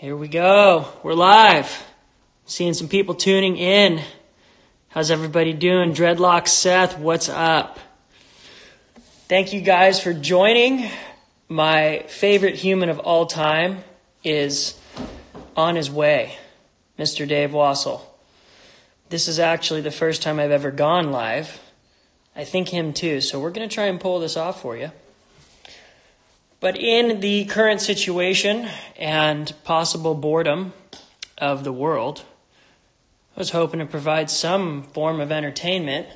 Here we go. We're live. Seeing some people tuning in. How's everybody doing? Dreadlock Seth, what's up? Thank you guys for joining. My favorite human of all time is on his way, Mr. Dave Wassel. This is actually the first time I've ever gone live. I think him too, so we're going to try and pull this off for you. But in the current situation and possible boredom of the world, I was hoping to provide some form of entertainment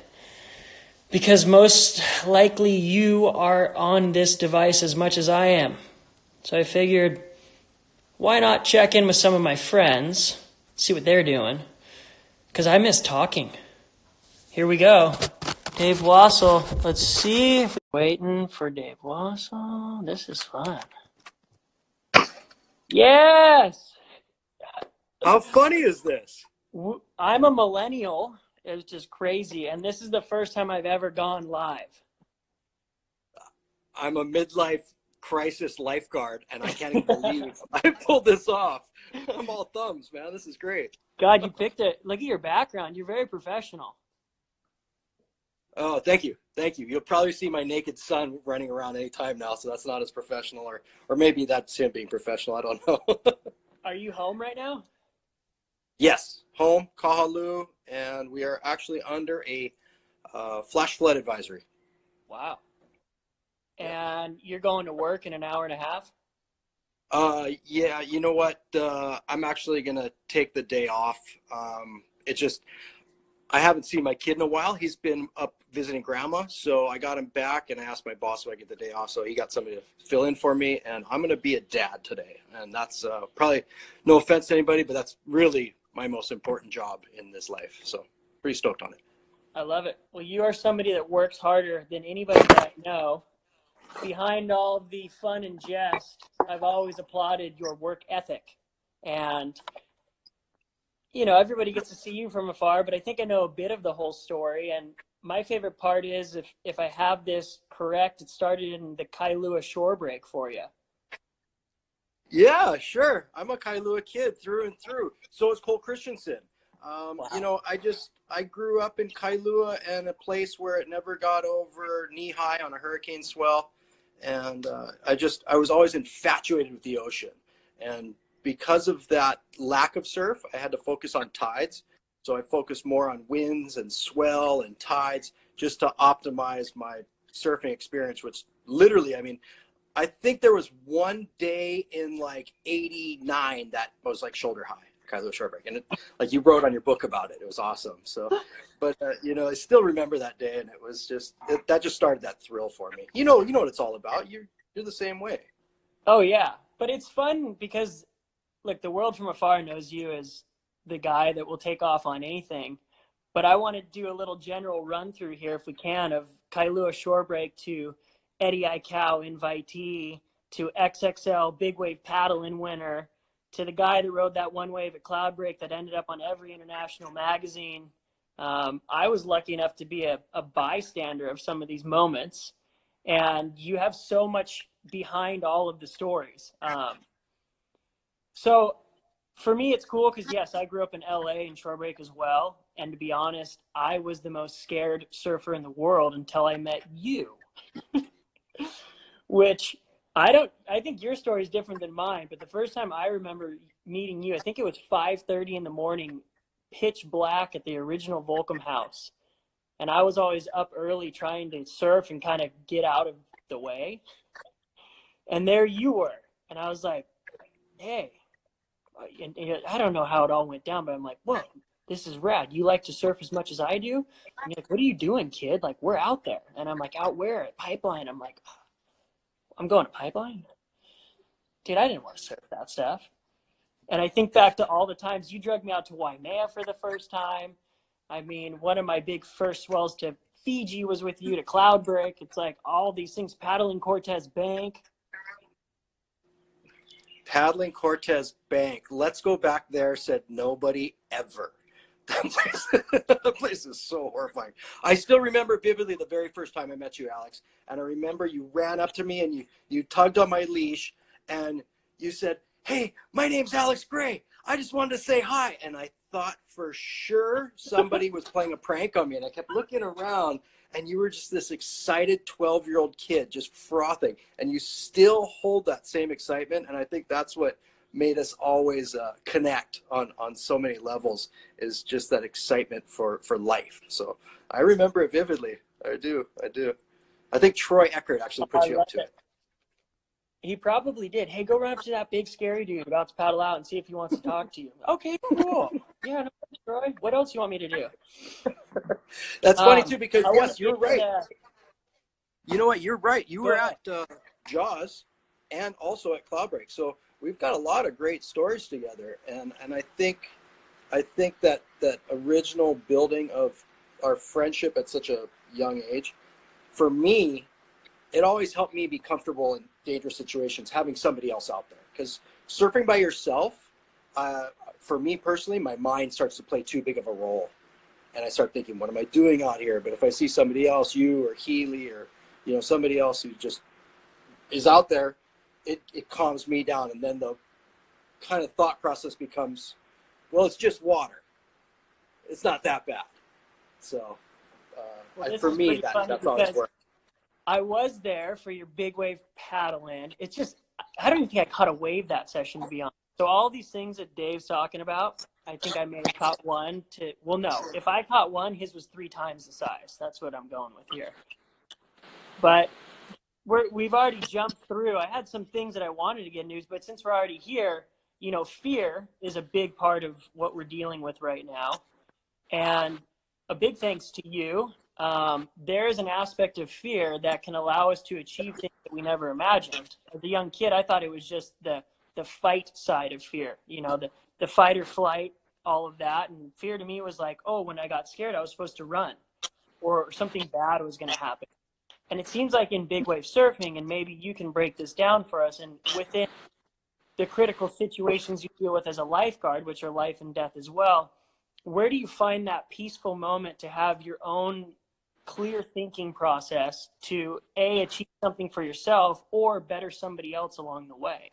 because most likely you are on this device as much as I am. So I figured, why not check in with some of my friends, see what they're doing? Because I miss talking. Here we go. Dave Wassel. Let's see if we're waiting for Dave Wassel. This is fun. Yes! How funny is this? I'm a millennial. It's just crazy. And this is the first time I've ever gone live. I'm a midlife crisis lifeguard, and I can't even believe I pulled this off. I'm all thumbs, man. This is great. God, you picked it. Look at your background. You're very professional. Oh, thank you, thank you. You'll probably see my naked son running around any time now, so that's not as professional, or or maybe that's him being professional. I don't know. Are you home right now? yes, home Kahalu, and we are actually under a uh, flash flood advisory. Wow. And you're going to work in an hour and a half? Uh, yeah, you know what? Uh, I'm actually gonna take the day off. Um, it just I haven't seen my kid in a while. He's been up visiting grandma, so I got him back and I asked my boss if I get the day off. So he got somebody to fill in for me, and I'm gonna be a dad today. And that's uh, probably no offense to anybody, but that's really my most important job in this life. So pretty stoked on it. I love it. Well, you are somebody that works harder than anybody that I know. Behind all the fun and jest, I've always applauded your work ethic. And, you know, everybody gets to see you from afar, but I think I know a bit of the whole story. And my favorite part is if, if I have this correct, it started in the Kailua shore break for you. Yeah, sure. I'm a Kailua kid through and through. So is Cole Christensen. Um, Wow. You know, I just I grew up in Kailua and a place where it never got over knee high on a hurricane swell, and uh, I just I was always infatuated with the ocean, and because of that lack of surf, I had to focus on tides. So I focused more on winds and swell and tides just to optimize my surfing experience. Which literally, I mean, I think there was one day in like '89 that was like shoulder high, Kailua shore break, and it, like you wrote on your book about it. It was awesome. So, but uh, you know, I still remember that day, and it was just it, that just started that thrill for me. You know, you know what it's all about. You're, you're the same way. Oh yeah, but it's fun because look, the world from afar knows you as the guy that will take off on anything. But I want to do a little general run through here, if we can, of Kailua Shore Break to Eddie Aikau invitee to XXL Big Wave Paddling winner to the guy that rode that one wave at Cloudbreak that ended up on every international magazine. Um, I was lucky enough to be a, a bystander of some of these moments, and you have so much behind all of the stories. Um, so for me, it's cool because yes, I grew up in LA and Shorebreak as well. And to be honest, I was the most scared surfer in the world until I met you. Which I don't. I think your story is different than mine. But the first time I remember meeting you, I think it was 5:30 in the morning, pitch black at the original Volcom House, and I was always up early trying to surf and kind of get out of the way. And there you were, and I was like, "Hey." Uh, and, and I don't know how it all went down, but I'm like, whoa, this is rad. You like to surf as much as I do? And you're like, what are you doing, kid? Like, we're out there. And I'm like, out where? At Pipeline. I'm like, I'm going to Pipeline? Dude, I didn't want to surf that stuff. And I think back to all the times you drug me out to Waimea for the first time. I mean, one of my big first swells to Fiji was with you to Cloud Break. It's like all these things, paddling Cortez Bank. Paddling Cortez Bank. Let's go back there. Said nobody ever. That place, that place is so horrifying. I still remember vividly the very first time I met you, Alex. And I remember you ran up to me and you you tugged on my leash and you said, "Hey, my name's Alex Gray. I just wanted to say hi." And I thought for sure somebody was playing a prank on me, and I kept looking around, and you were just this excited 12 year old kid, just frothing, and you still hold that same excitement, and I think that's what made us always uh, connect on on so many levels is just that excitement for for life. So I remember it vividly. I do. I do. I think Troy Eckert actually put you up to it. He probably did. Hey, go run up to that big scary dude about to paddle out and see if he wants to talk to you. Okay, cool. Yeah, no, Troy. What else you want me to do? That's um, funny too because yes, you're right. Uh, you know what? You're right. You were at uh, Jaws and also at Cloudbreak. So we've got a lot of great stories together, and and I think I think that that original building of our friendship at such a young age, for me, it always helped me be comfortable in dangerous situations having somebody else out there because surfing by yourself uh, for me personally my mind starts to play too big of a role. And i start thinking what am i doing out here? But if i see somebody else you or healy or you know somebody else who just is out there it, it calms me down. And then the kind of thought process becomes well it's just water. It's not that bad. So uh, well, I, for me that, that's always worked. I was there for your big wave paddling. it's just i don't even think i caught a wave that session to be honest so all these things that dave's talking about i think i may have caught one to well no if i caught one his was three times the size that's what i'm going with here but we're, we've already jumped through. I had some things that I wanted to get news, but since we're already here, you know, fear is a big part of what we're dealing with right now. And a big thanks to you. Um, there is an aspect of fear that can allow us to achieve things that we never imagined. As a young kid, I thought it was just the the fight side of fear. You know, the the fight or flight, all of that. And fear to me was like, oh, when I got scared, I was supposed to run, or something bad was going to happen. And it seems like in big wave surfing, and maybe you can break this down for us, and within the critical situations you deal with as a lifeguard, which are life and death as well, where do you find that peaceful moment to have your own clear thinking process to a achieve something for yourself or better somebody else along the way?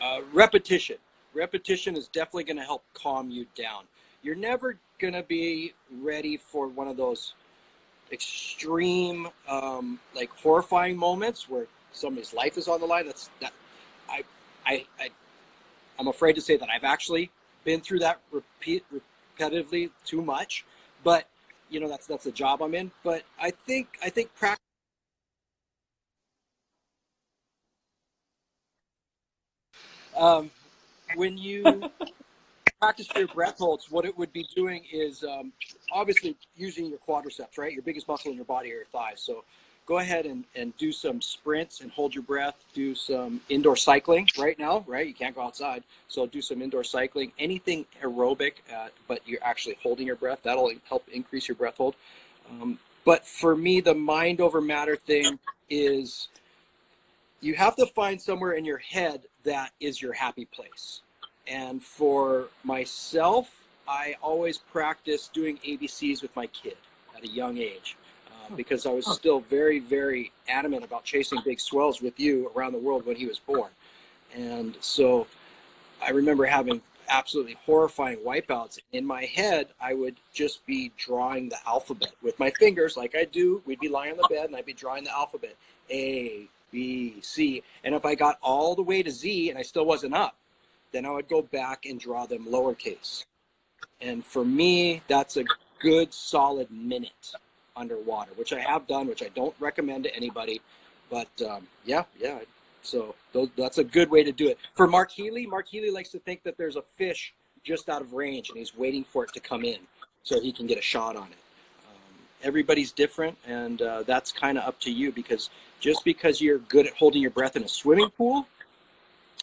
Uh, repetition. Repetition is definitely going to help calm you down. You're never going to be ready for one of those extreme, um, like horrifying moments where somebody's life is on the line. That's that. I, I, I, I'm afraid to say that I've actually been through that repeat repetitively too much, but you know that's that's the job I'm in. But I think I think practice. Um, when you practice your breath holds, what it would be doing is um, obviously using your quadriceps, right? Your biggest muscle in your body are your thighs. So go ahead and, and do some sprints and hold your breath. Do some indoor cycling right now, right? You can't go outside. So do some indoor cycling, anything aerobic, uh, but you're actually holding your breath. That'll help increase your breath hold. Um, but for me, the mind over matter thing is you have to find somewhere in your head that is your happy place and for myself, I always practiced doing ABCs with my kid at a young age uh, because I was still very, very adamant about chasing big swells with you around the world when he was born. And so I remember having absolutely horrifying wipeouts. In my head, I would just be drawing the alphabet with my fingers, like I do. We'd be lying on the bed and I'd be drawing the alphabet A, B, C. And if I got all the way to Z and I still wasn't up, then I would go back and draw them lowercase. And for me, that's a good solid minute underwater, which I have done, which I don't recommend to anybody. But um, yeah, yeah. So those, that's a good way to do it. For Mark Healy, Mark Healy likes to think that there's a fish just out of range and he's waiting for it to come in so he can get a shot on it. Everybody's different, and uh, that's kind of up to you because just because you're good at holding your breath in a swimming pool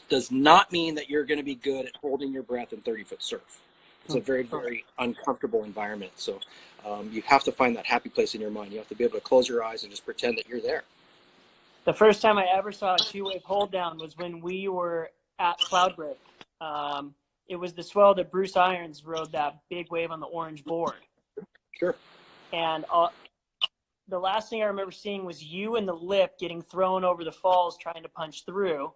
does not mean that you're going to be good at holding your breath in 30 foot surf. It's a hmm. very, very uncomfortable environment. So um, you have to find that happy place in your mind. You have to be able to close your eyes and just pretend that you're there. The first time I ever saw a two wave hold down was when we were at Cloudbreak. Um, it was the swell that Bruce Irons rode that big wave on the orange board. Sure. And uh, the last thing I remember seeing was you and the lip getting thrown over the falls trying to punch through.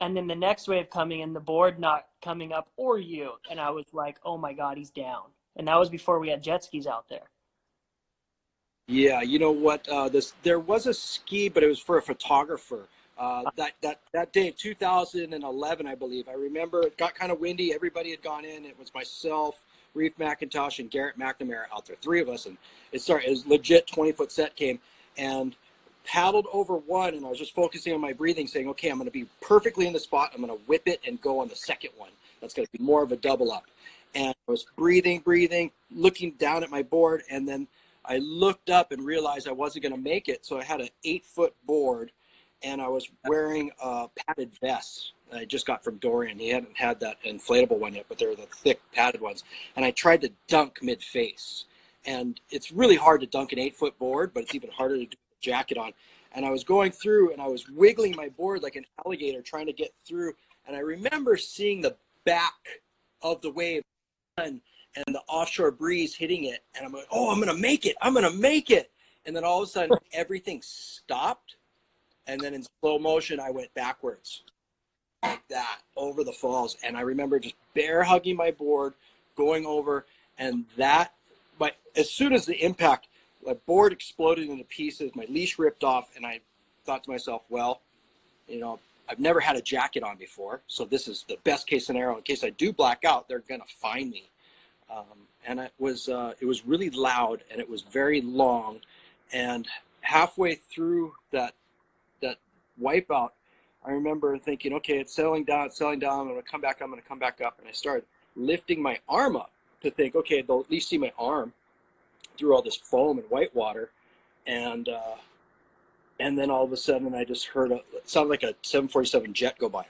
And then the next wave coming and the board not coming up or you. And i was like oh my god he's down. And that was before we had jet skis out there. Yeah you know what uh, this there was a ski but it was for a photographer. Uh, that that that day 2011 i believe. I remember it got kind of windy. Everybody had gone in. It was myself reef mcintosh and garrett mcnamara out there three of us and it started it legit 20 foot set came and paddled over one and I was just focusing on my breathing, saying, okay, I'm going to be perfectly in the spot. I'm going to whip it and go on the second one. That's going to be more of a double up. And I was breathing, breathing, looking down at my board. And then I looked up and realized I wasn't going to make it. So I had an eight foot board and I was wearing a padded vest I just got from Dorian. He hadn't had that inflatable one yet, but they're the thick padded ones. And I tried to dunk mid face. And it's really hard to dunk an eight foot board, but it's even harder to do a jacket on. And I was going through and I was wiggling my board like an alligator trying to get through. And I remember seeing the back of the wave and, the offshore breeze hitting it. And I'm like, oh, I'm going to make it. I'm going to make it. And then all of a sudden, everything stopped. And then in slow motion, I went backwards like that over the falls. And I remember just bear hugging my board, going over. And that, but as soon as the impact, my board exploded into pieces, my leash ripped off, and I thought to myself, well, you know, I've never had a jacket on before, so this is the best case scenario. In case I do black out, they're gonna find me. Um, and it was uh, it was really loud and it was very long, and halfway through that that wipeout, I remember thinking, okay, it's settling down, it's settling down. I'm gonna come back, I'm gonna come back up, and I started lifting my arm up to think, okay, they'll at least see my arm through all this foam and white water, and uh, and then all of a sudden I just heard a it sounded like a 747 jet go by,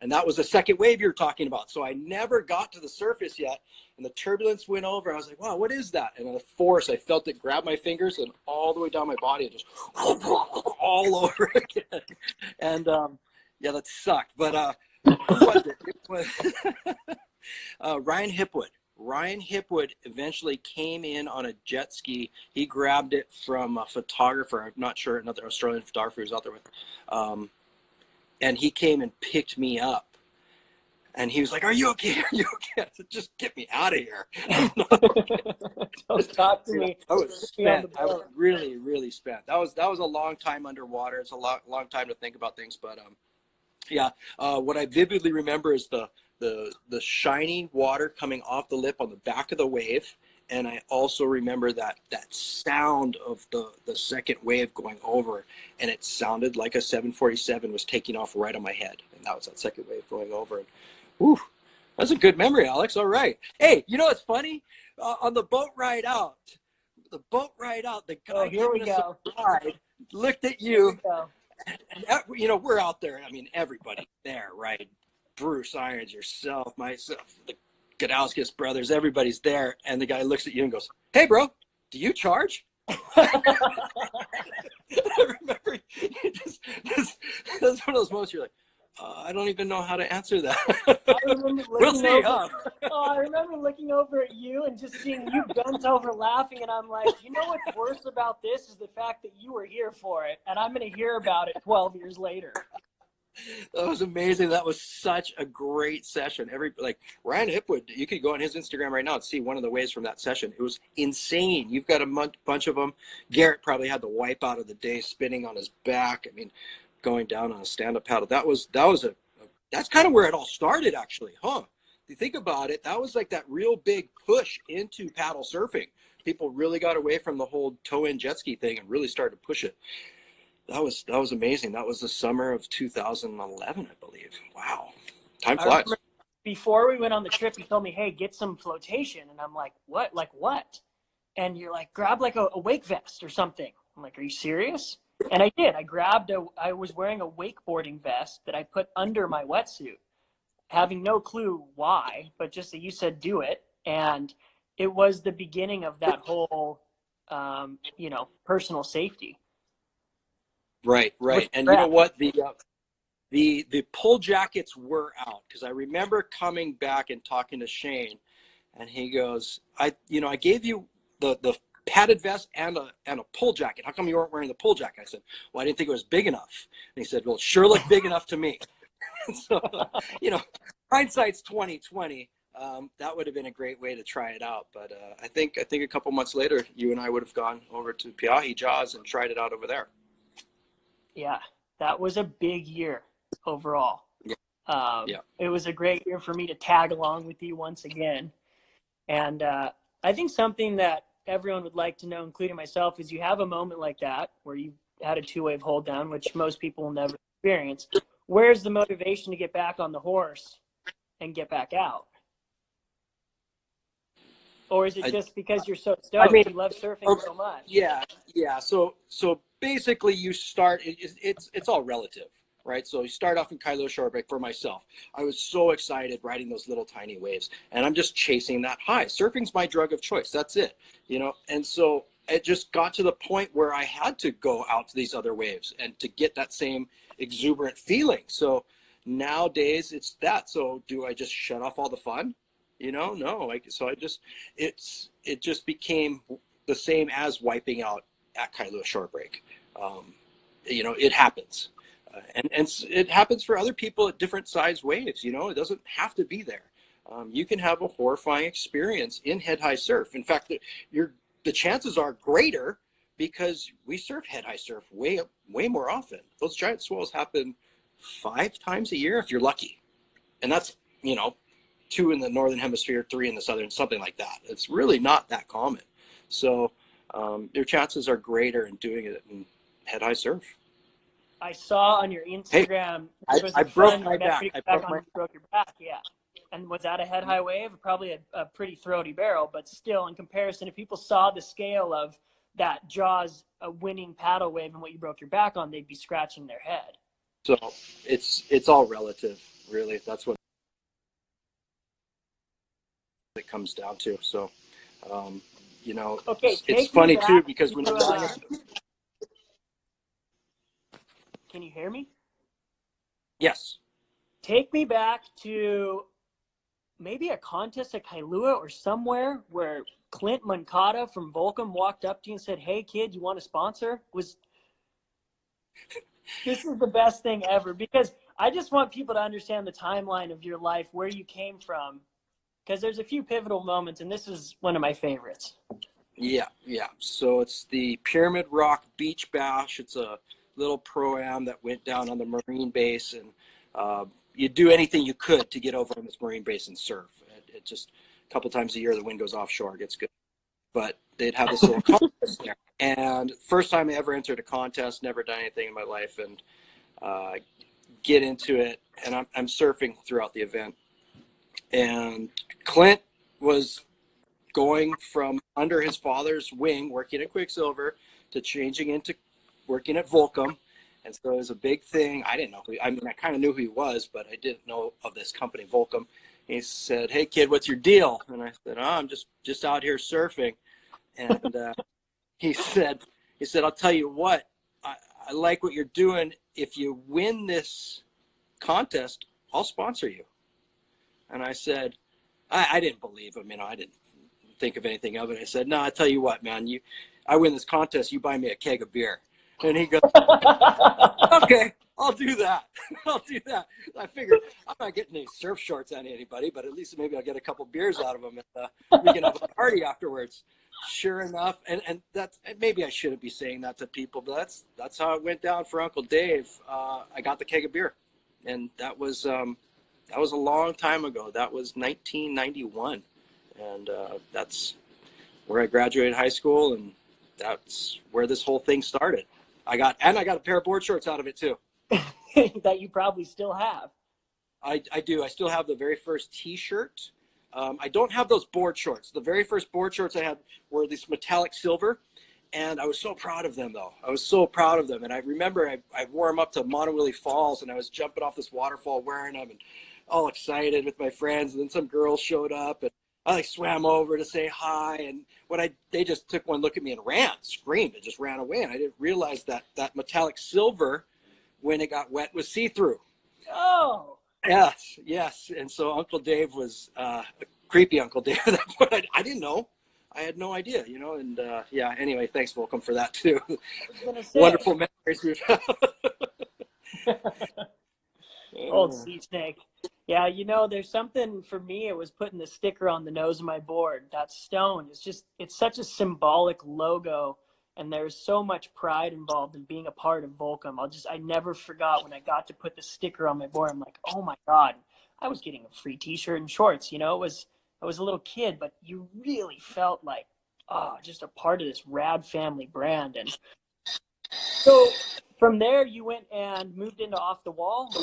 and that was the second wave you're talking about. So I never got to the surface yet, and the turbulence went over. I was like, wow, what is that? And the force, I felt it grab my fingers and all the way down my body, and just all over again. And um, yeah, that sucked. But uh, was it? it was uh, Ryan Hipwood Ryan Hipwood eventually came in on a jet ski. He grabbed it from a photographer. I'm not sure another Australian photographer who's out there with, um, and he came and picked me up. And he was like, "Are you okay? Are you okay?" I said, "Just get me out of here." Don't talk to me. I was spent. I was really, really spent. That was that was a long time underwater. It's a long, long time to think about things. But um, yeah. Uh, what I vividly remember is the the the shiny water coming off the lip on the back of the wave and i also remember that that sound of the the second wave going over and it sounded like a 747 was taking off right on my head and that was that second wave going over and whew, that's a good memory alex all right. Hey you know what's funny? Uh, on the boat ride out the boat ride out the guy oh, here we go. Ride, looked at you and, and, you know we're out there i mean everybody there right? Bruce Irons, yourself, myself, the Gudauskas brothers, everybody's there. And the guy looks at you and goes, Hey, bro, do you charge? I remember just, just, that's one of those moments you're like, uh, I don't even know how to answer that. we'll see. Over, oh, I remember looking over at you and just seeing you bent over laughing, and I'm like, you know what's worse about this is the fact that you were here for it, and I'm going to hear about it 12 years later that was amazing. That was such a great session. Every like Ryan Hipwood, you could go on his Instagram right now and see one of the waves from that session. It was insane. You've got a bunch of them. Garrett probably had the wipe out of the day, spinning on his back. I mean, going down on a stand-up paddle. That was that was a, a that's kind of where it all started, actually, huh? If you think about it, that was like that real big push into paddle surfing. People really got away from the whole tow-in jet ski thing and really started to push it that was that was amazing. That was the summer of 2011, I believe. Wow, time flies. Before we went on the trip, you told me, "Hey, get some flotation," and I'm like, "What? Like what?" And you're like, "Grab like a, a wake vest or something." I'm like, "Are you serious?" And I did. I grabbed a. I was wearing a wakeboarding vest that I put under my wetsuit, having no clue why, but just that you said do it, and it was the beginning of that whole, um, you know, personal safety. Right, right. And you know what? The uh, the the pull jackets were out because I remember coming back and talking to Shane, and he goes, "I, you know, I gave you the the padded vest and a and a pull jacket. How come you weren't wearing the pull jacket? I said, well, I didn't think it was big enough. And he said, well, it sure looked big enough to me. so, you know, hindsight's twenty twenty. Um, that would have been a great way to try it out. But uh, I think I think a couple months later, you and I would have gone over to Pe'ahi Jaws and tried it out over there. Yeah, that was a big year overall. Yeah. Um, Yeah. It was a great year for me to tag along with you once again. And uh, I think something that everyone would like to know, including myself, is you have a moment like that where you had a two wave hold down, which most people will never experience. Where's the motivation to get back on the horse and get back out? Or is it I- just because you're so stoked? I mean, you love surfing okay, so much. Yeah, yeah. So so basically, you start. It, it's- it's it's all relative, right? So you start off in Kailua Shorebreak for myself. I was so excited riding those little tiny waves, and I'm just chasing that high. Surfing's my drug of choice. That's it, you know. And so it just got to the point where I had to go out to these other waves and to get that same exuberant feeling. So nowadays it's that. So do I just shut off all the fun? You know, no. Like so, I just it's it just became the same as wiping out at Kailua Shorebreak. Um, you know, it happens, uh, and and it happens for other people at different size waves. You know, it doesn't have to be there. Um, you can have a horrifying experience in head high surf. In fact, the, your the chances are greater because we surf head high surf way way more often. Those giant swells happen five times a year if you're lucky, and that's you know two in the northern hemisphere, three in the southern, something like that. It's really not that common. So um, your chances are greater in doing it in head high surf. I saw on your Instagram. I- was I a broke my back. I broke my- broke your back, yeah. And was that a head high wave? Probably a, a pretty throaty barrel, but still, in comparison, if people saw the scale of that Jaws a winning paddle wave and what you broke your back on, they'd be scratching their head. So it's it's all relative, really. That's what it comes down to. So, um, you know, Okay, it's, it's funny back too because when you're uh, Can you hear me? yes, Take me back to maybe a contest at Kailua or somewhere where Clint Mancata from Volcom walked up to you and said, "Hey, kid, you want to sponsor?" Was this is the best thing ever because I just want people to understand the timeline of your life, where you came from, because there's a few pivotal moments, and this is one of my favorites. Yeah, yeah. So it's the Pyramid Rock Beach Bash. It's a little pro am that went down on the Marine base, and uh, you do anything you could to get over on this Marine base and surf. It, it just a couple times a year the wind goes offshore, gets good. But they'd have this little contest there, and first time I ever entered a contest, never done anything in my life, and uh, get into it, and I'm, I'm surfing throughout the event, and Clint was going from under his father's wing, working at Quiksilver, to changing into working at Volcom. And so it was a big thing. I didn't know who, I mean, I kind of knew who he was, but I didn't know of this company, Volcom. He said, Hey kid, what's your deal? And I said, Oh, I'm just, just out here surfing. And uh, he said, he said, I'll tell you what, I, I like what you're doing. If you win this contest, I'll sponsor you. And I said, I, I didn't believe him. You know, I didn't think of anything of it. I said, no, I tell you what, man, you, I win this contest, you buy me a keg of beer. And he goes, okay, I'll do that. I'll do that. I figured I'm not getting any surf shorts out of anybody, but at least maybe I'll get a couple beers out of them and uh, we can have a party afterwards. Sure enough, and and that's and maybe I shouldn't be saying that to people, but that's that's how it went down for Uncle Dave. Uh, I got the keg of beer, and that was um, that was a long time ago. That was 1991, and uh, that's where I graduated high school, and that's where this whole thing started. I got and I got a pair of board shorts out of it too. that you probably still have. I, I do. I still have the very first T-shirt. Um, I don't have those board shorts. The very first board shorts I had were this metallic silver, and I was so proud of them. Though I was so proud of them, and I remember I, I wore them up to Maunawili Falls, and I was jumping off this waterfall wearing them, and all excited with my friends. And then some girls showed up, and I like swam over to say hi. And when I they just took one look at me and ran, screamed, and just ran away. And I didn't realize that that metallic silver, when it got wet, was see through. Oh, Yes, yes. And so Uncle Dave was uh, a creepy Uncle Dave at that point. I, I didn't know. I had no idea, you know. And uh, yeah, anyway, thanks Volcom for that too. Wonderful memories we've had. Old sea snake. Yeah, you know, there's something for me. It was putting the sticker on the nose of my board. That stone. It's just, it's such a symbolic logo. And there's so much pride involved in being a part of Volcom. I'll just, I never forgot when I got to put the sticker on my board. I'm like, oh my God, I was getting a free t shirt and shorts. You know, it was, I was a little kid, but you really felt like, oh, just a part of this rad family brand. And so from there, you went and moved into Off the Wall.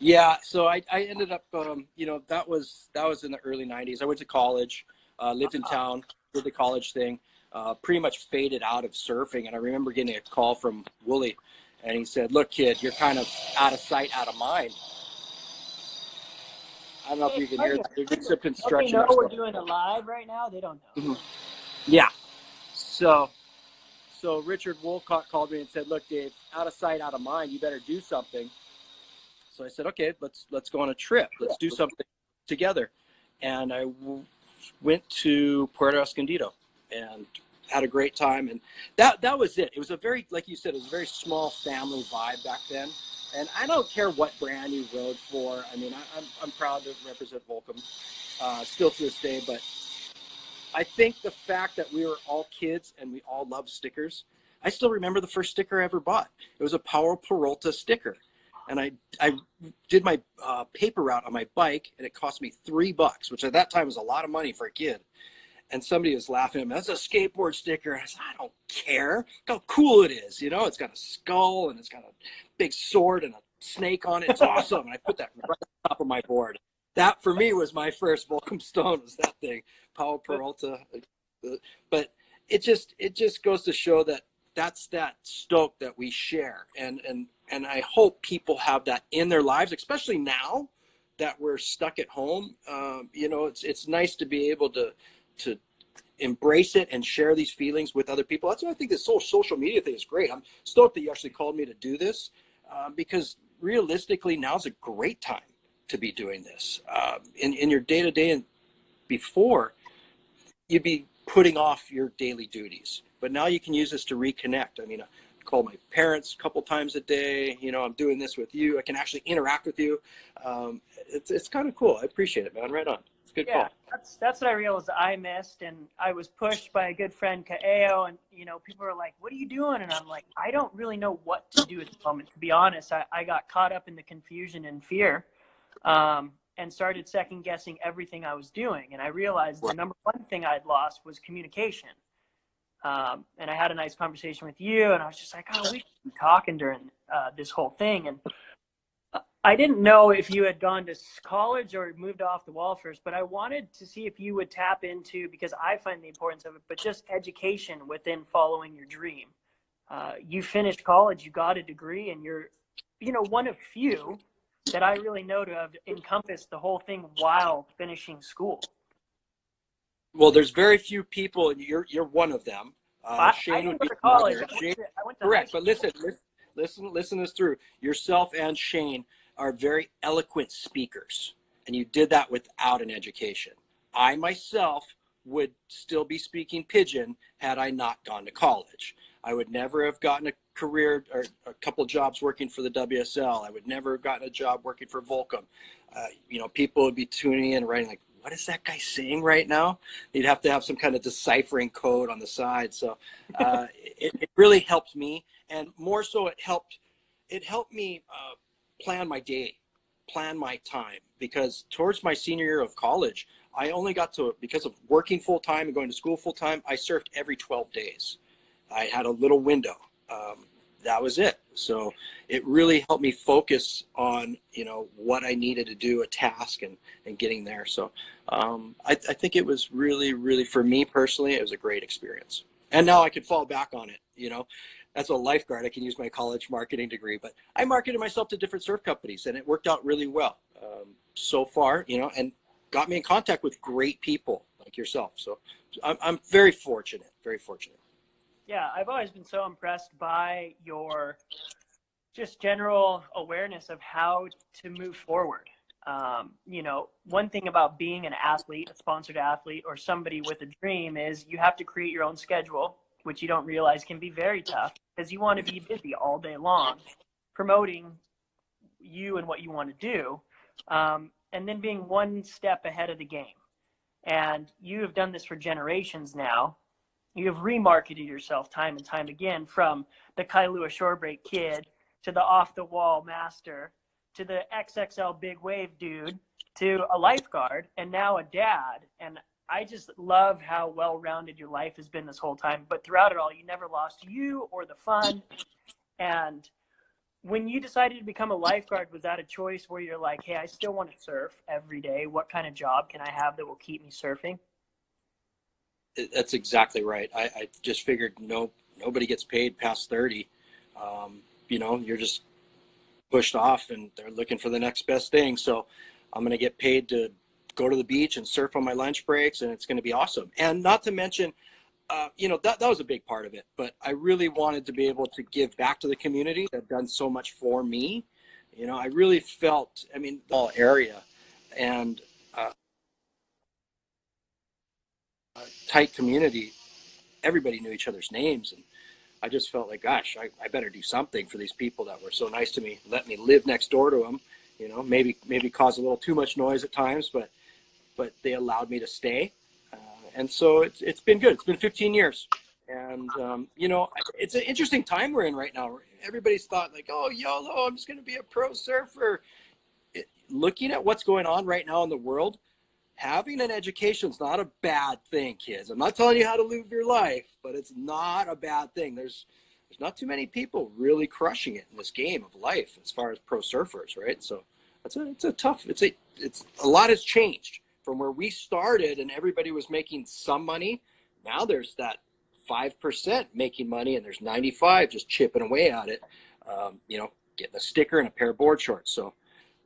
Yeah, so I, I ended up, um, you know, that was that was in the early '90s. I went to college, uh, lived in town, did the college thing, uh, pretty much faded out of surfing. And I remember getting a call from Wooly, and he said, "Look, kid, you're kind of out of sight, out of mind." I don't know if you can hear that. There's some construction. They know we're doing it live right now. They don't know. Mm-hmm. Yeah. So, so Richard Woolcott called me and said, "Look, Dave, out of sight, out of mind. You better do something." So I said, "Okay, let's let's go on a trip. Let's do something together." And I w- went to Puerto Escondido and had a great time. And that that was it. It was a very, like you said, it was a very small family vibe back then. And I don't care what brand you rode for. I mean, I, am I'm, I'm proud to represent Volcom uh, still to this day. But I think the fact that we were all kids and we all loved stickers. I still remember the first sticker I ever bought. It was a Powell Peralta sticker. And I, I did my uh, paper route on my bike, and it cost me three bucks, which at that time was a lot of money for a kid and somebody was laughing at me. That's a skateboard sticker. I said, I don't care. Look how cool it is. You know, it's got a skull and it's got a big sword and a snake on it. It's awesome. and I put that right on top of my board. That for me was my first Volcom Stone was that thing, Powell Peralta. But it just it just goes to show that that's that stoke that we share, and and and I hope people have that in their lives, especially now that we're stuck at home. Um, you know, it's it's nice to be able to to embrace it and share these feelings with other people. That's why I think this whole social media thing is great. I'm stoked that you actually called me to do this uh, because realistically, now's a great time to be doing this. Uh, in, in your day to day and before, you'd be putting off your daily duties. But now you can use this to reconnect. I mean, I call my parents a couple times a day. You know, I'm doing this with you. I can actually interact with you. Um, it's, it's kind of cool. I appreciate it, man. Right on. It's good yeah, call. That's that's what I realized I missed, and I was pushed by a good friend Kaeo, and you know people were like, "What are you doing?" And I'm like, "I don't really know what to do at the moment." To be honest, I, I got caught up in the confusion and fear, um, and started second guessing everything I was doing, and I realized the number one thing I'd lost was communication. Um, and I had a nice conversation with you, and I was just like, "Oh, we should be talking during uh, this whole thing." And I didn't know if you had gone to college or moved off the wall first, but I wanted to see if you would tap into because I find the importance of it, but just education within following your dream. Uh, you finished college, you got a degree, and you're, you know, one of few that I really know to have encompassed the whole thing while finishing school. Well, there's very few people, and you're you're one of them. Uh, I, Shane I would be college. I went to, I went to correct, but listen, listen, listen, listen this through. Yourself and Shane are very eloquent speakers, and you did that without an education. I myself would still be speaking pidgin had I not gone to college. I would never have gotten a career or a couple jobs working for the WSL. I would never have gotten a job working for Volcom. Uh, you know, people would be tuning in writing like, "What is that guy saying right now?" You'd have to have some kind of deciphering code on the side. So uh, it, it, really helped me, and more so, it helped. It helped me uh, plan my day, plan my time because towards my senior year of college, I only got to because of working full time and going to school full time. I surfed every 12 days. I had a little window. Um, that was it. So it really helped me focus on you know what I needed to do, a task, and and getting there. So um, I, I think it was really, really for me personally, it was a great experience. And now I could fall back on it. You know, as a lifeguard, I can use my college marketing degree, but I marketed myself to different surf companies and it worked out really well um, so far, you know, and got me in contact with great people like yourself. So I'm, I'm very fortunate, very fortunate. Yeah, I've always been so impressed by your just general awareness of how to move forward. Um, you know, one thing about being an athlete, a sponsored athlete, or somebody with a dream is you have to create your own schedule, which you don't realize can be very tough because you want to be busy all day long promoting you and what you want to do, um, and then being one step ahead of the game. And you have done this for generations now. You have remarketed yourself time and time again from the Kailua Shorebreak kid to the off the wall master to the XXL big wave dude to a lifeguard and now a dad. And I just love how well rounded your life has been this whole time. But throughout it all, you never lost you or the fun. And when you decided to become a lifeguard, was that a choice where you're like, hey, I still want to surf every day? What kind of job can I have that will keep me surfing? That's exactly right. I, I just figured no nobody gets paid past 30. Um, you know, you're just pushed off and they're looking for the next best thing. So I'm going to get paid to go to the beach and surf on my lunch breaks and it's going to be awesome. And not to mention, uh, you know, that, that was a big part of it, but I really wanted to be able to give back to the community that done so much for me. You know, I really felt, I mean, the whole area and uh, tight community, everybody knew each other's names. And I just felt like, gosh, I, I better do something for these people that were so nice to me. Let me live next door to them. You know, maybe maybe cause a little too much noise at times, but but they allowed me to stay, uh, and so it's it's been good. It's been 15 years, and um, you know, it's an interesting time we're in right now. Everybody's thought like, oh, YOLO, I'm just going to be a pro surfer. It, looking at what's going on right now in the world, having an education is not a bad thing, kids. I'm not telling you how to live your life, but it's not a bad thing. There's there's not too many people really crushing it in this game of life as far as pro surfers, right? So it's a it's a tough it's a it's a lot has changed from where we started and everybody was making some money. Now there's that five percent making money and there's 95 just chipping away at it. Um, you know, getting a sticker and a pair of board shorts. So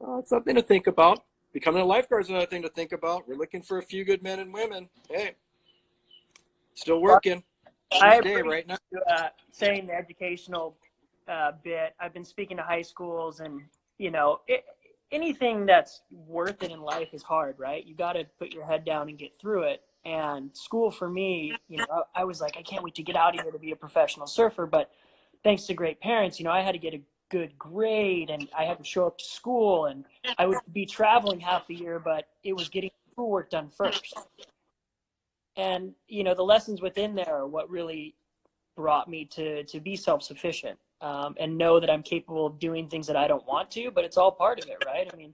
uh, it's something to think about becoming a lifeguard is another thing to think about. We're looking for a few good men and women. Hey, still working. I appreciate right now. Uh, saying the educational uh, bit. I've been speaking to high schools, and you know, it, anything that's worth it in life is hard, right? You got to put your head down and get through it. And school for me, you know, I, I was like, I can't wait to get out of here to be a professional surfer. But thanks to great parents, you know, I had to get a good grade and I had to show up to school and I would be traveling half the year, but it was getting schoolwork done first. And, you know, the lessons within there are what really brought me to, to be self-sufficient um, and know that I'm capable of doing things that I don't want to, but it's all part of it, right? I mean,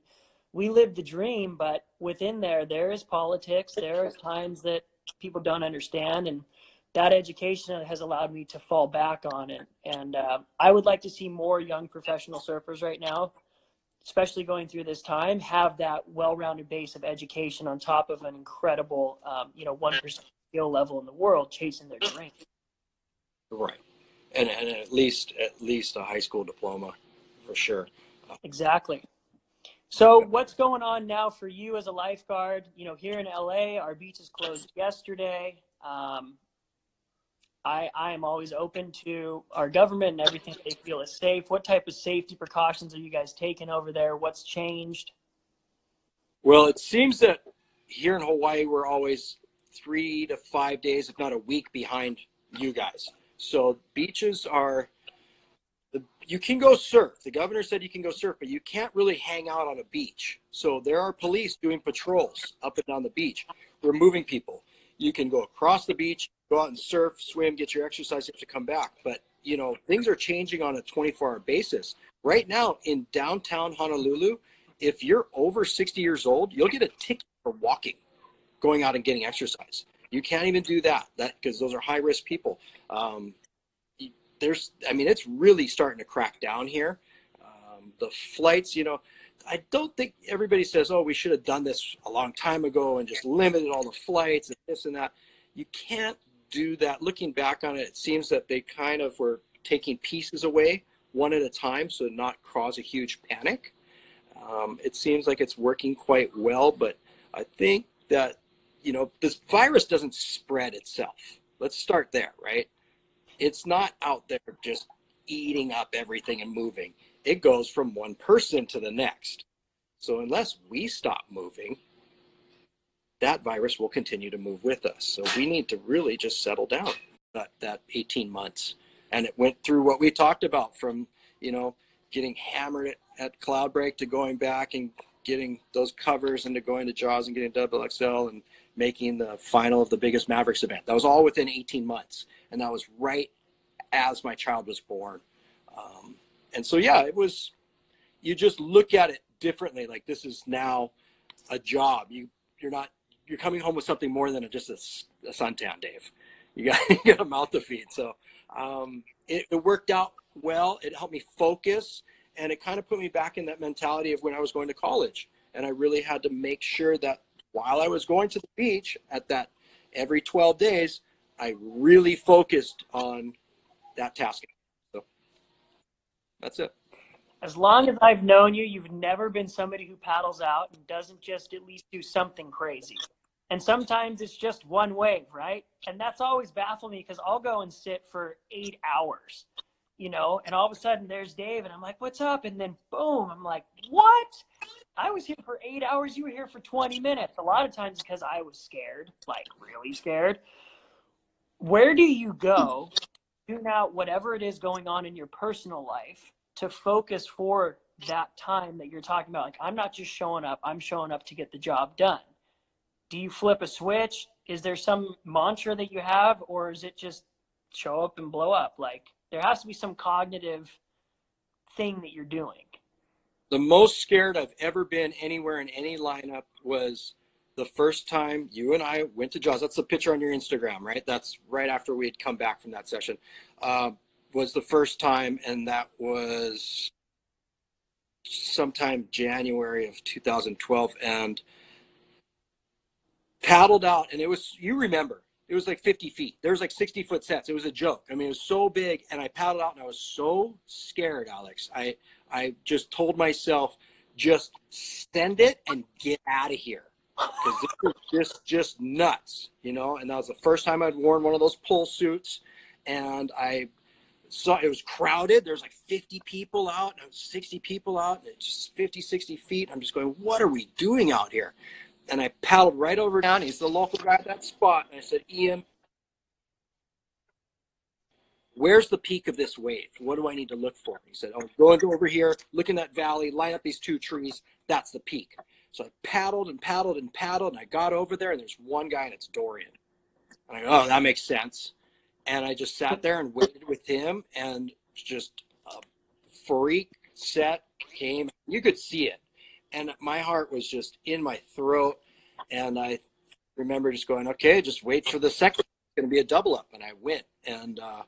we live the dream, but within there, there is politics. There are times that people don't understand and, that education has allowed me to fall back on it. And uh, I would like to see more young professional surfers right now, especially going through this time, have that well-rounded base of education on top of an incredible, um, you know, one percent skill level in the world, chasing their dream. Right, and and at least at least a high school diploma, for sure. Exactly. So what's going on now for you as a lifeguard? You know, here in LA, our beaches closed yesterday. Um, I, I am always open to our government and everything they feel is safe. What type of safety precautions are you guys taking over there? What's changed? Well, it seems that here in Hawaii, we're always three to five days, if not a week behind you guys. So beaches are, you can go surf. The governor said you can go surf, but you can't really hang out on a beach. So there are police doing patrols up and down the beach, removing people. You can go across the beach, go out and surf, swim, get your exercise, you have to come back. But you know, things are changing on a 24 hour basis. Right now in downtown Honolulu, if you're over 60 years old, you'll get a ticket for walking, going out and getting exercise. You can't even do that, that because those are high risk people. Um, there's, I mean, it's really starting to crack down here. Um, the flights, you know, I don't think everybody says, "Oh, we should have done this a long time ago and just limited all the flights and this and that." You can't do that. Looking back on it, it seems that they kind of were taking pieces away one at a time, so not cause a huge panic. Um, it seems like it's working quite well, but I think that you know this virus doesn't spread itself. Let's start there, right? It's not out there just eating up everything and moving. It goes from one person to the next. So unless we stop moving, that virus will continue to move with us. So we need to really just settle down that, that 18 months. And it went through what we talked about from, you know, getting hammered at, at Cloudbreak to going back and getting those covers into going to Jaws and getting double XL and making the final of the biggest Mavericks event. That was all within 18 months. And that was right as my child was born. Um, and so, yeah, it was, you just look at it differently. Like this is now a job. You, you're not, you're coming home with something more than just a, a suntan, Dave. You got, you got a mouth to feed. So um, it, it worked out well. It helped me focus and it kind of put me back in that mentality of when I was going to college. And I really had to make sure that while I was going to the beach at that every 12 days, I really focused on that task. So that's it. As long as I've known you, you've never been somebody who paddles out and doesn't just at least do something crazy. And sometimes it's just one wave, right? And that's always baffled me because I'll go and sit for eight hours you know, and all of a sudden there's Dave, and I'm like, what's up? And then boom, I'm like, what? I was here for eight hours. You were here for 20 minutes. A lot of times because I was scared, like really scared. Where do you go tune out whatever it is going on in your personal life to focus for that time that you're talking about? Like, I'm not just showing up, I'm showing up to get the job done. Do you flip a switch? Is there some mantra that you have, or is it just show up and blow up? Like, there has to be some cognitive thing that you're doing. The most scared I've ever been anywhere in any lineup was the first time you and I went to Jaws. That's the picture on your Instagram, right? That's right after we had come back from that session. Uh, was the first time, and that was sometime January of 2012, and paddled out, and it was you remember it was like 50 feet. There was like 60 foot sets. It was a joke. I mean, it was so big, and I paddled out, and I was so scared, Alex. I I just told myself, just send it and get out of here, because this was just just nuts, you know. And that was the first time I'd worn one of those pull suits, and I saw it was crowded. There's like 50 people out, 60 people out, and it's just 50, 60 feet. I'm just going, what are we doing out here? And I paddled right over down. He's the local guy at that spot. And I said, Ian, where's the peak of this wave? What do I need to look for? He said, oh, go over here, look in that valley, line up these two trees. That's the peak. So I paddled and paddled and paddled, and I got over there, and there's one guy, and it's Dorian. And I go, oh, that makes sense. And I just sat there and waited with him, and just a freak set came. You could see it and my heart was just in my throat. And I remember just going, okay, just wait for the second. It's going to be a double up. And I went. And, uh,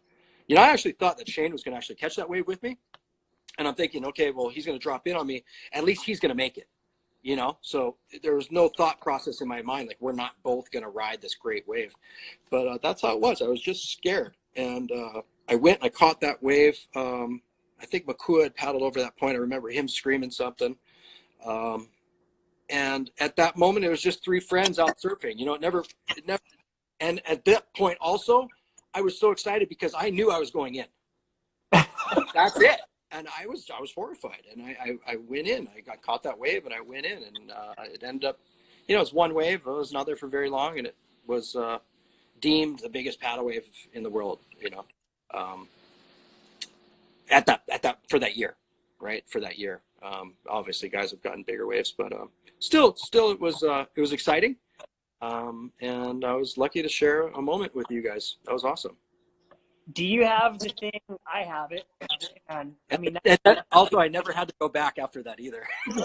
you know, I actually thought that Shane was going to actually catch that wave with me. And I'm thinking, okay, well, he's going to drop in on me. At least he's going to make it, you know? So there was no thought process in my mind, like, we're not both going to ride this great wave. But uh, that's how it was. I was just scared. And uh, I went, I caught that wave. Um, I think Makua had paddled over that point. I remember him screaming something. Um, and at that moment, it was just three friends out surfing. You know, it never, it never. And at that point, also, I was so excited because I knew I was going in. That's it. And I was, I was horrified. And I, I, I, went in. I got caught that wave, and I went in, and uh, it ended up, you know, it was one wave. It was not there for very long, and it was uh, deemed the biggest paddle wave in the world. You know, um, at that, at that for that year, right? For that year. Um, obviously, guys have gotten bigger waves, but um, still, still, it was uh, it was exciting, um, and I was lucky to share a moment with you guys. That was awesome. Do you have the thing? I have it, and I mean, and also, I never had to go back after that either.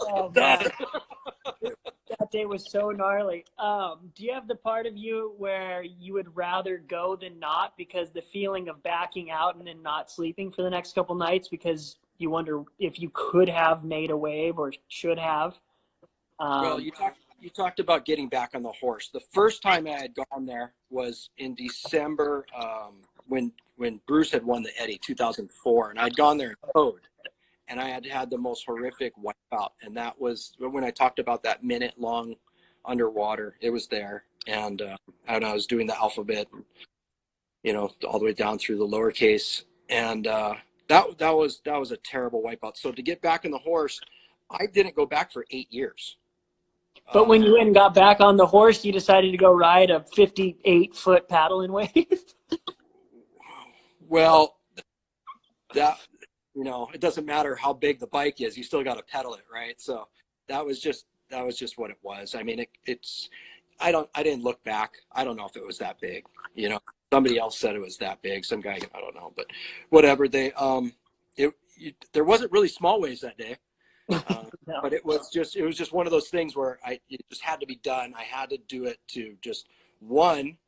oh, that day was so gnarly. Um, do you have the part of you where you would rather go than not because the feeling of backing out and then not sleeping for the next couple nights because you wonder if you could have made a wave or should have. Um, well, you talked you talked about getting back on the horse. The first time I had gone there was in December um, when when Bruce had won the Eddie 2004, and I'd gone there and code, and I had had the most horrific wipeout, and that was when I talked about that minute long underwater. It was there, and uh, and I was doing the alphabet, you know, all the way down through the lowercase, and uh, that that was that was a terrible wipeout. So to get back on the horse, I didn't go back for eight years. But when you went and got back on the horse, you decided to go ride a 58 foot paddling wave. well, that you know, it doesn't matter how big the bike is, you still got to pedal it, right? So that was just that was just what it was. I mean, it, it's I don't I didn't look back. I don't know if it was that big. You know, somebody else said it was that big. Some guy I don't know, but whatever. They um, it you, there wasn't really small waves that day. Uh, no. But it was just it was just one of those things where I it just had to be done. I had to do it to just one,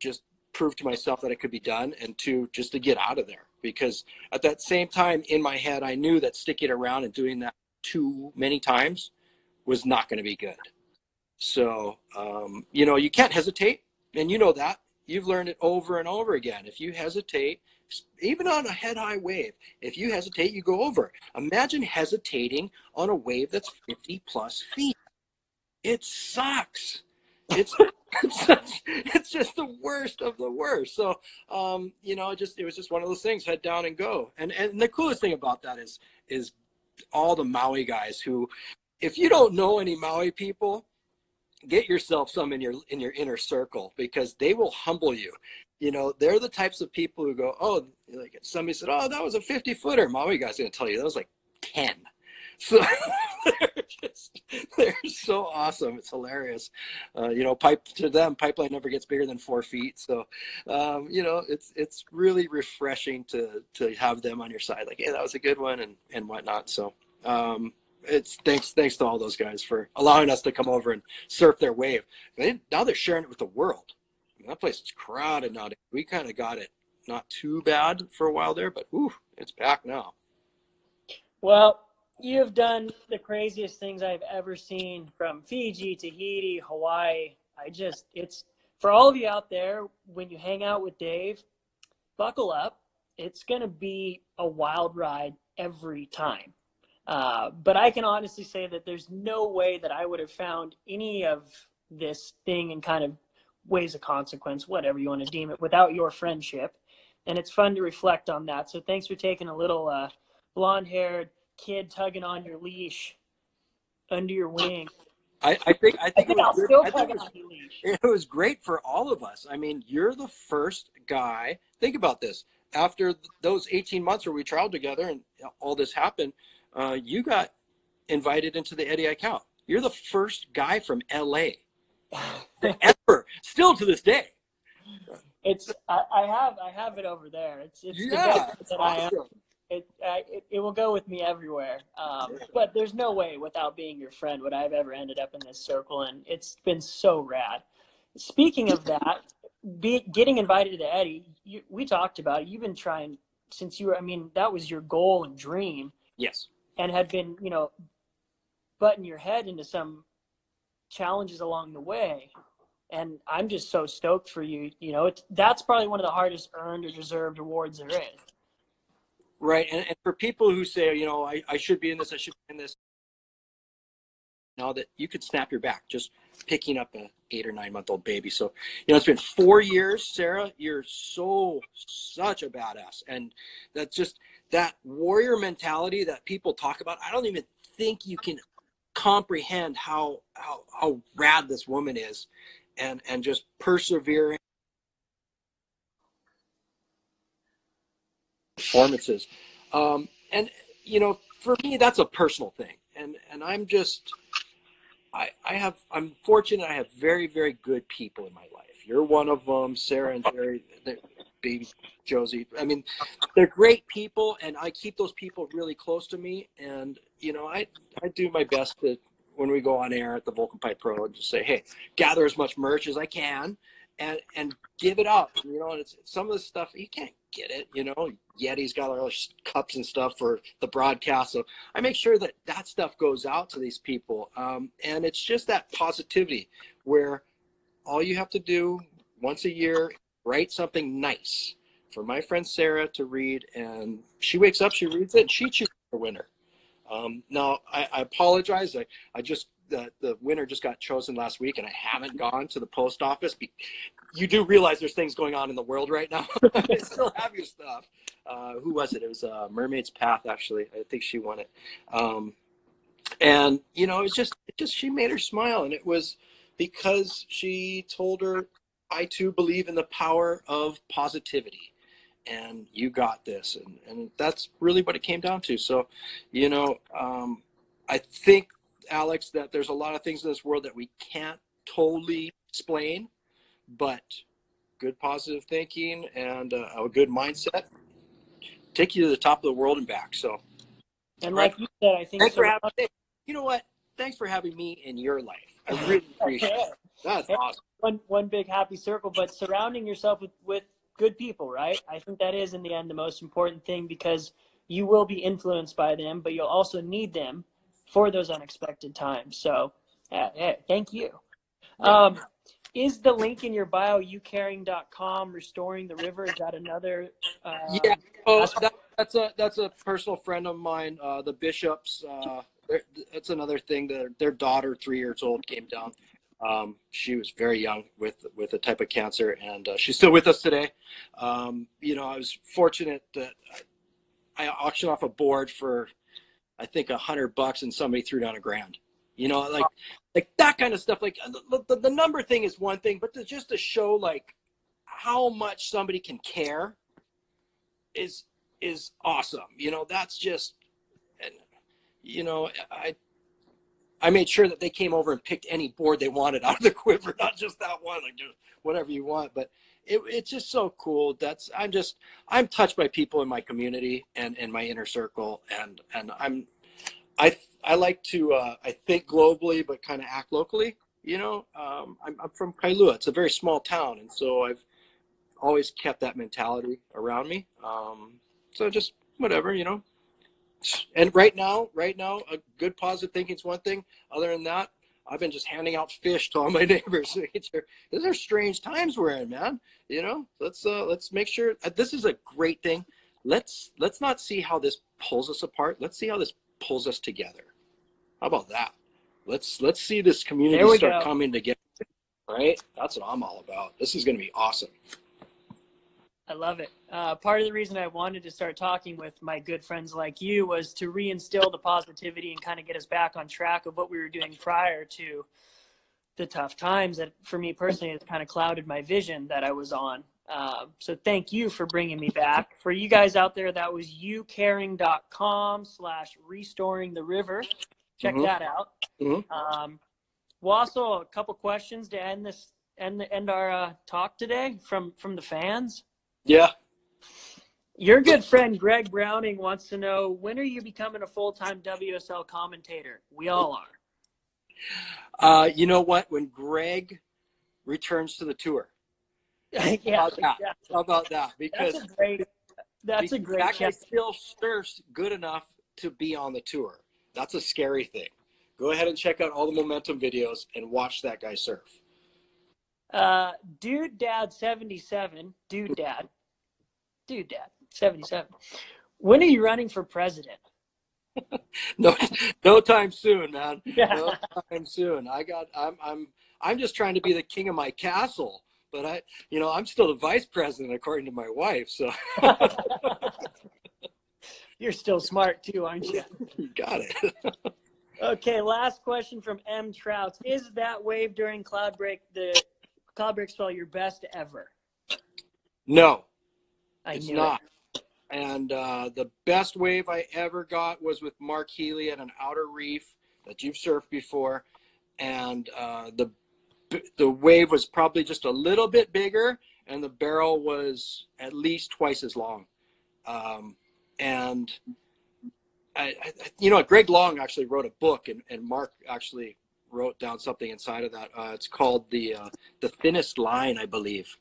just prove to myself that it could be done, and two, just to get out of there. Because at that same time in my head, I knew that sticking around and doing that too many times was not going to be good. So um, you know you can't hesitate, and you know that you've learned it over and over again. If you hesitate, even on a head high wave, if you hesitate, you go over. Imagine hesitating on a wave that's 50 plus feet. It sucks. It's it's, it's just the worst of the worst. So um, you know, just it was just one of those things, head down and go. And and the coolest thing about that is is all the Maui guys who if you don't know any Maui people, get yourself some in your in your inner circle because they will humble you you know they're the types of people who go oh like somebody said oh that was a 50 footer maui guy's gonna tell you that was like 10 so they're just they're so awesome it's hilarious uh, you know pipe to them pipeline never gets bigger than four feet so um, you know it's it's really refreshing to to have them on your side like hey that was a good one and and whatnot so um, it's thanks thanks to all those guys for allowing us to come over and surf their wave. They, now they're sharing it with the world. I mean, that place is crowded now. We kind of got it not too bad for a while there, but ooh, it's back now. Well, you have done the craziest things I've ever seen from Fiji, Tahiti, Hawaii. I just, it's for all of you out there, when you hang out with Dave, buckle up. It's going to be a wild ride every time. Uh, but I can honestly say that there's no way that I would have found any of this thing in kind of ways of consequence, whatever you want to deem it, without your friendship. And it's fun to reflect on that. So thanks for taking a little uh, blonde haired kid tugging on your leash under your wing. I, I think I think, I think, it, was I think it, was, it was great for all of us. I mean, you're the first guy. Think about this. After those 18 months where we traveled together and all this happened, uh, you got invited into the Eddie Aikau. You're the first guy from LA ever, still to this day. It's I, I, have I have it over there. It's it's yeah, the that awesome. I am. It, I, it, it will go with me everywhere. Um, but there's no way without being your friend would I have ever ended up in this circle, and it's been so rad. Speaking of that, be, getting invited to the Eddie, you, we talked about it. You've been trying since you were. I mean, that was your goal and dream. Yes and had been, you know, butting your head into some challenges along the way. And I'm just so stoked for you. You know, it's, that's probably one of the hardest earned or deserved awards there is. Right. And, and for people who say, you know, I, I should be in this, I should be in this, now that you could snap your back just picking up a eight or nine month old baby. So, you know, it's been four years, Sarah. You're so such a badass. And that's just that warrior mentality that people talk about. I don't even think you can comprehend how how, how rad this woman is and and just persevering performances. Um, and you know, for me that's a personal thing. And and I'm just I, I have I'm fortunate I have very very good people in my life. You're one of them, Sarah and Jerry, baby Josie. I mean, they're great people, and I keep those people really close to me. And you know, I I do my best to when we go on air at the Volcom Pipe Pro and just say, hey, gather as much merch as I can, and and give it up. You know, and it's some of the stuff you can't get it. You know, Yeti's got all those cups and stuff for the broadcast, so I make sure that that stuff goes out to these people. Um, and it's just that positivity where all you have to do once a year write something nice for my friend Sarah to read, and she wakes up, she reads it, and she chooses the winner. Um, now, I, I apologize. I, I just the, the winner just got chosen last week and I haven't gone to the post office. Be, you do realize there's things going on in the world right now. I still have your stuff. Uh, who was it? It was uh, Mermaid's Path, actually. I think she won it. Um, and you know, it's just it just she made her smile, and it was because she told her, "I too believe in the power of positivity." and you got this and, and that's really what it came down to so you know um, i think alex that there's a lot of things in this world that we can't totally explain but good positive thinking and uh, a good mindset take you to the top of the world and back so. And like you said i think thanks so for having you know what? Thanks for having me in your life. I really appreciate it. That's awesome. one one big happy circle but surrounding yourself with with good people right? I think that is in the end the most important thing because you will be influenced by them but you'll also need them for those unexpected times. So yeah, yeah thank you. Um is the link in your bio youcaring.com restoring the river is that another uh, yeah oh that, that's a that's a personal friend of mine uh, the bishops uh, that's another thing that their daughter three years old came down. Um, she was very young with with a type of cancer and uh, she's still with us today. Um, you know i was fortunate that i auctioned off a board for i think a hundred bucks and somebody threw down a grand. You know like like that kind of stuff. Like uh, the, the, the number thing is one thing but to, just to show like how much somebody can care is is awesome. You know that's just and you know i i made sure that they came over and picked any board they wanted out of the quiver not just that one like just whatever you want but it, it's just so cool. That's i'm just i'm touched by people in my community and in my inner circle and and i'm i i like to uh, i think globally but kind of act locally you know? Um, I'm, I'm from kailua. It's a very small town and so i've always kept that mentality around me. Um, so just whatever you know? And right now right now a good positive thinking is one thing. Other than that i've been just handing out fish to all my neighbors. These are strange times we're in man. You know let's uh let's make sure uh, this is a great thing. Let's let's not see how this pulls us apart. Let's see how this pulls us together. How about that? Let's let's see this community start go. coming together right? That's what i'm all about. This is going to be awesome I love it. Uh, part of the reason I wanted to start talking with my good friends like you was to reinstill the positivity and kind of get us back on track of what we were doing prior to the tough times that, for me personally, has kind of clouded my vision that I was on. Uh, so thank you for bringing me back. For you guys out there, that was youcaring.com slash restoring the river. Check Mhm. that out. Mhm. Um, also a couple questions to end this end end our uh, talk today from from the fans. Yeah Your good friend Greg Browning wants to know when are you becoming a full time WSL commentator? We all are. uh you know what when greg returns to the tour yeah, How about that? yeah. how about that because That's a great. That's a great. that guy still surfs good enough to be on the tour. That's a scary thing. Go ahead and check out all the momentum videos and watch that guy surf. Uh, Dude Dad seventy seven. Dude Dad. Dude Dad seventy seven. When are you running for president? No, no time soon, man. Yeah. No time soon. I got. I'm. I'm. I'm just trying to be the king of my castle. But I, you know, I'm still the vice president according to my wife. So You're still smart too, aren't you? you got it. Okay, last question from M Trouts. Is that wave during Cloudbreak the break spell your best ever? No, I it's not. And uh, the best wave I ever got was with Mark Healy at an outer reef that you've surfed before, and uh, the the wave was probably just a little bit bigger, and the barrel was at least twice as long. Um, and I, I, you know, Greg Long actually wrote a book, and, and Mark actually wrote down something inside of that. Uh, it's called the uh, the thinnest line, I believe.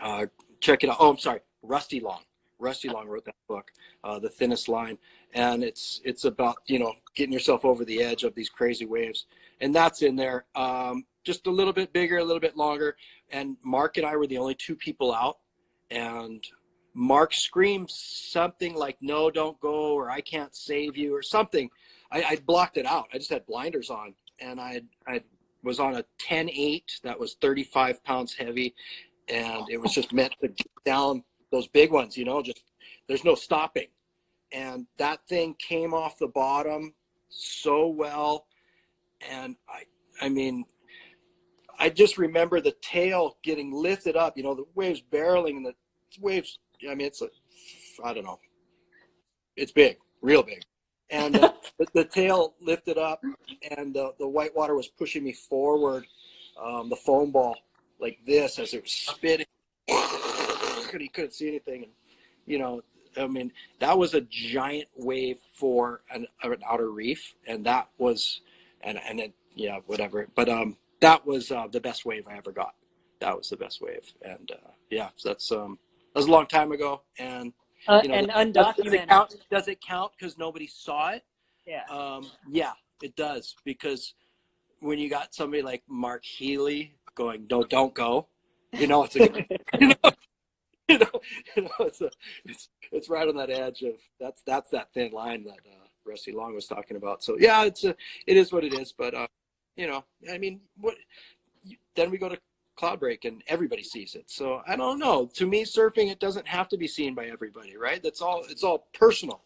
Uh, check it out. Oh, I'm sorry, Rusty Long. Rusty Long wrote that book, uh, The Thinnest Line, and it's it's about you know getting yourself over the edge of these crazy waves, and that's in there. Um, just a little bit bigger, a little bit longer, and Mark and I were the only two people out, and Mark screamed something like "No, don't go," or "I can't save you," or something. I, I blocked it out. I just had blinders on, and I I was on a 10-8 that was 35 pounds heavy, and it was just meant to get down those big ones. You know, just there's no stopping, and that thing came off the bottom so well. And I, I mean, I just remember the tail getting lifted up, you know, the waves barreling and the waves. I mean, it's I don't know, it's big, real big. And uh, the, the, tail lifted up and uh, the white water was pushing me forward, um, the foam ball like this as it was spitting. and he couldn't see anything. And, you know, I mean, that was a giant wave for an, an outer reef. And that was, and, and it, yeah, whatever. But, um, that was uh, the best wave I ever got. That was the best wave, and uh, yeah, that's um, that was a long time ago, and uh, you know, and undocumented. Does it count? Does it count because nobody saw it? Yeah. Um, yeah, it does because when you got somebody like Mark Healy going, "No, don't go," you know it's a, you know, you know, you know, it's a, it's it's right on that edge of that's that's that thin line that uh, Rusty Long was talking about. So yeah, it's a it is what it is, but uh, you know, I mean, what? Then we go to Cloudbreak and everybody sees it. So I don't know. To me, surfing it doesn't have to be seen by everybody, right? That's all. It's all personal,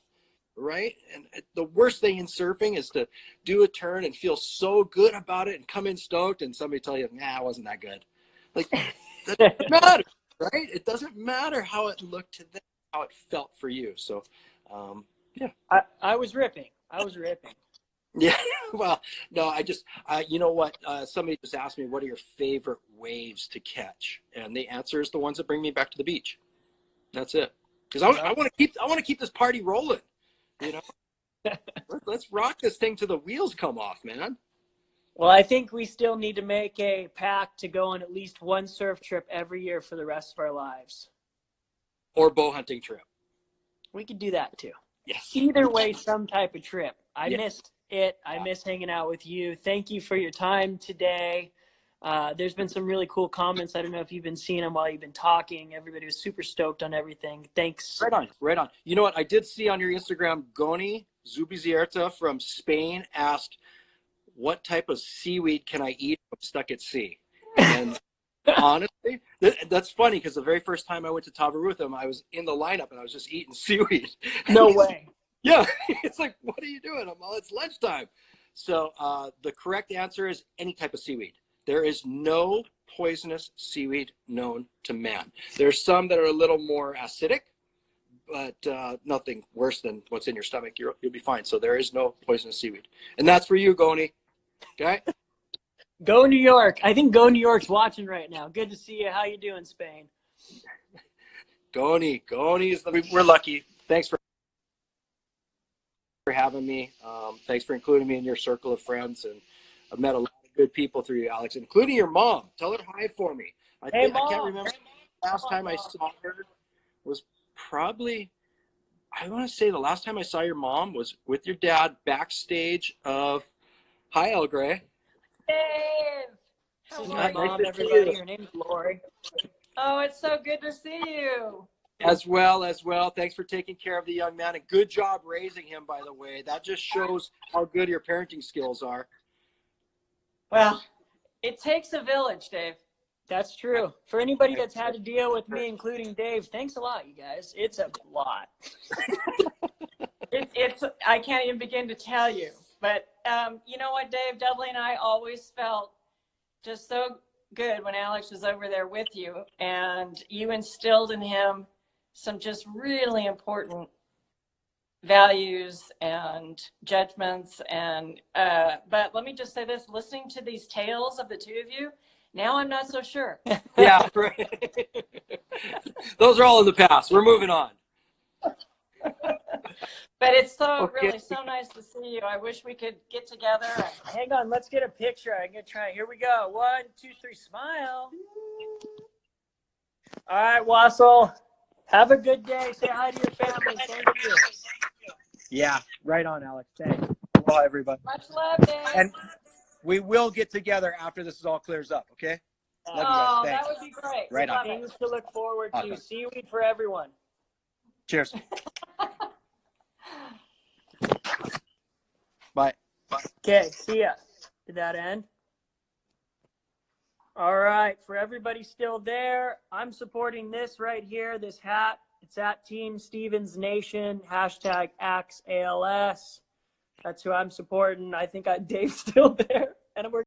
right? And the worst thing in surfing is to do a turn and feel so good about it and come in stoked, and somebody tell you, "Nah, it wasn't that good." Like that doesn't matter, right? It doesn't matter how it looked to them, how it felt for you. So, um, yeah. I, I was ripping. I was ripping. Yeah, well, no, I just, uh, you know what? Uh, somebody just asked me, what are your favorite waves to catch? And the answer is the ones that bring me back to the beach. That's it. Because I, I want to keep, I want to keep this party rolling. You know, Let, let's rock this thing till the wheels come off, man. Well, I think we still need to make a pact to go on at least one surf trip every year for the rest of our lives. Or bow hunting trip. We could do that too. Yes. Either way, some type of trip. I yes. missed it. I miss hanging out with you. Thank you for your time today. Uh, there's been some really cool comments. I don't know if you've been seeing them while you've been talking. Everybody was super stoked on everything. Thanks. Right on, right on. You know what? I did see on your Instagram, Goni Zubizarreta from Spain asked, "What type of seaweed can I eat if I'm stuck at sea?" And honestly, that's funny because the very first time I went to Tava I was in the lineup and I was just eating seaweed. No way. Yeah, it's like, what are you doing? I'm all, it's lunchtime. So uh, the correct answer is any type of seaweed. There is no poisonous seaweed known to man. There's some that are a little more acidic, but uh, nothing worse than what's in your stomach. you will be fine. So there is no poisonous seaweed, and that's for you, Goni. Okay. Go New York. I think Go New York's watching right now. Good to see you. How you doing, Spain? Goni, Goni is the. We're lucky. Thanks for for having me. Um, thanks for including me in your circle of friends. And I've met a lot of good people through you, Alex, including your mom. Tell her hi for me. I, hey, I can't remember last time I saw her was probably I want to say the last time I saw your mom was with your dad backstage of Hi El Gray. Dave! How my mom, everybody. Her name's Lori. Oh, it's so good to see you as well as well thanks for taking care of the young man and good job raising him by the way that just shows how good your parenting skills are well it takes a village dave. that's true. For anybody that's had to deal with me including dave thanks a lot you guys. It's a lot. It, it's i can't even begin to tell you. But um, you know what dave? Dudley and i always felt just so good when alex was over there with you and you instilled in him some just really important values and judgments and uh, but let me just say this listening to these tales of the two of you now i'm not so sure yeah right. those are all in the past we're moving on but it's so okay. really so nice to see you i wish we could get together hang on let's get a picture i'm gonna try here we go one two three smile all right wassel have a good day. Say hi to your family. Thank you. Yeah, right on, Alex. Thanks. Well, everybody. Much love, Dave. And we will get together after this is all clears up, okay? Love oh, that would be great. Right on. Things to look forward awesome. to. Seaweed for everyone. Cheers. Bye. Okay, see ya. Did that end? All right, for everybody still there, I'm supporting this right here, this hat. It's at Team Stevens Nation, hashtag AXALS. That's who I'm supporting. I think I, Dave's still there, and we're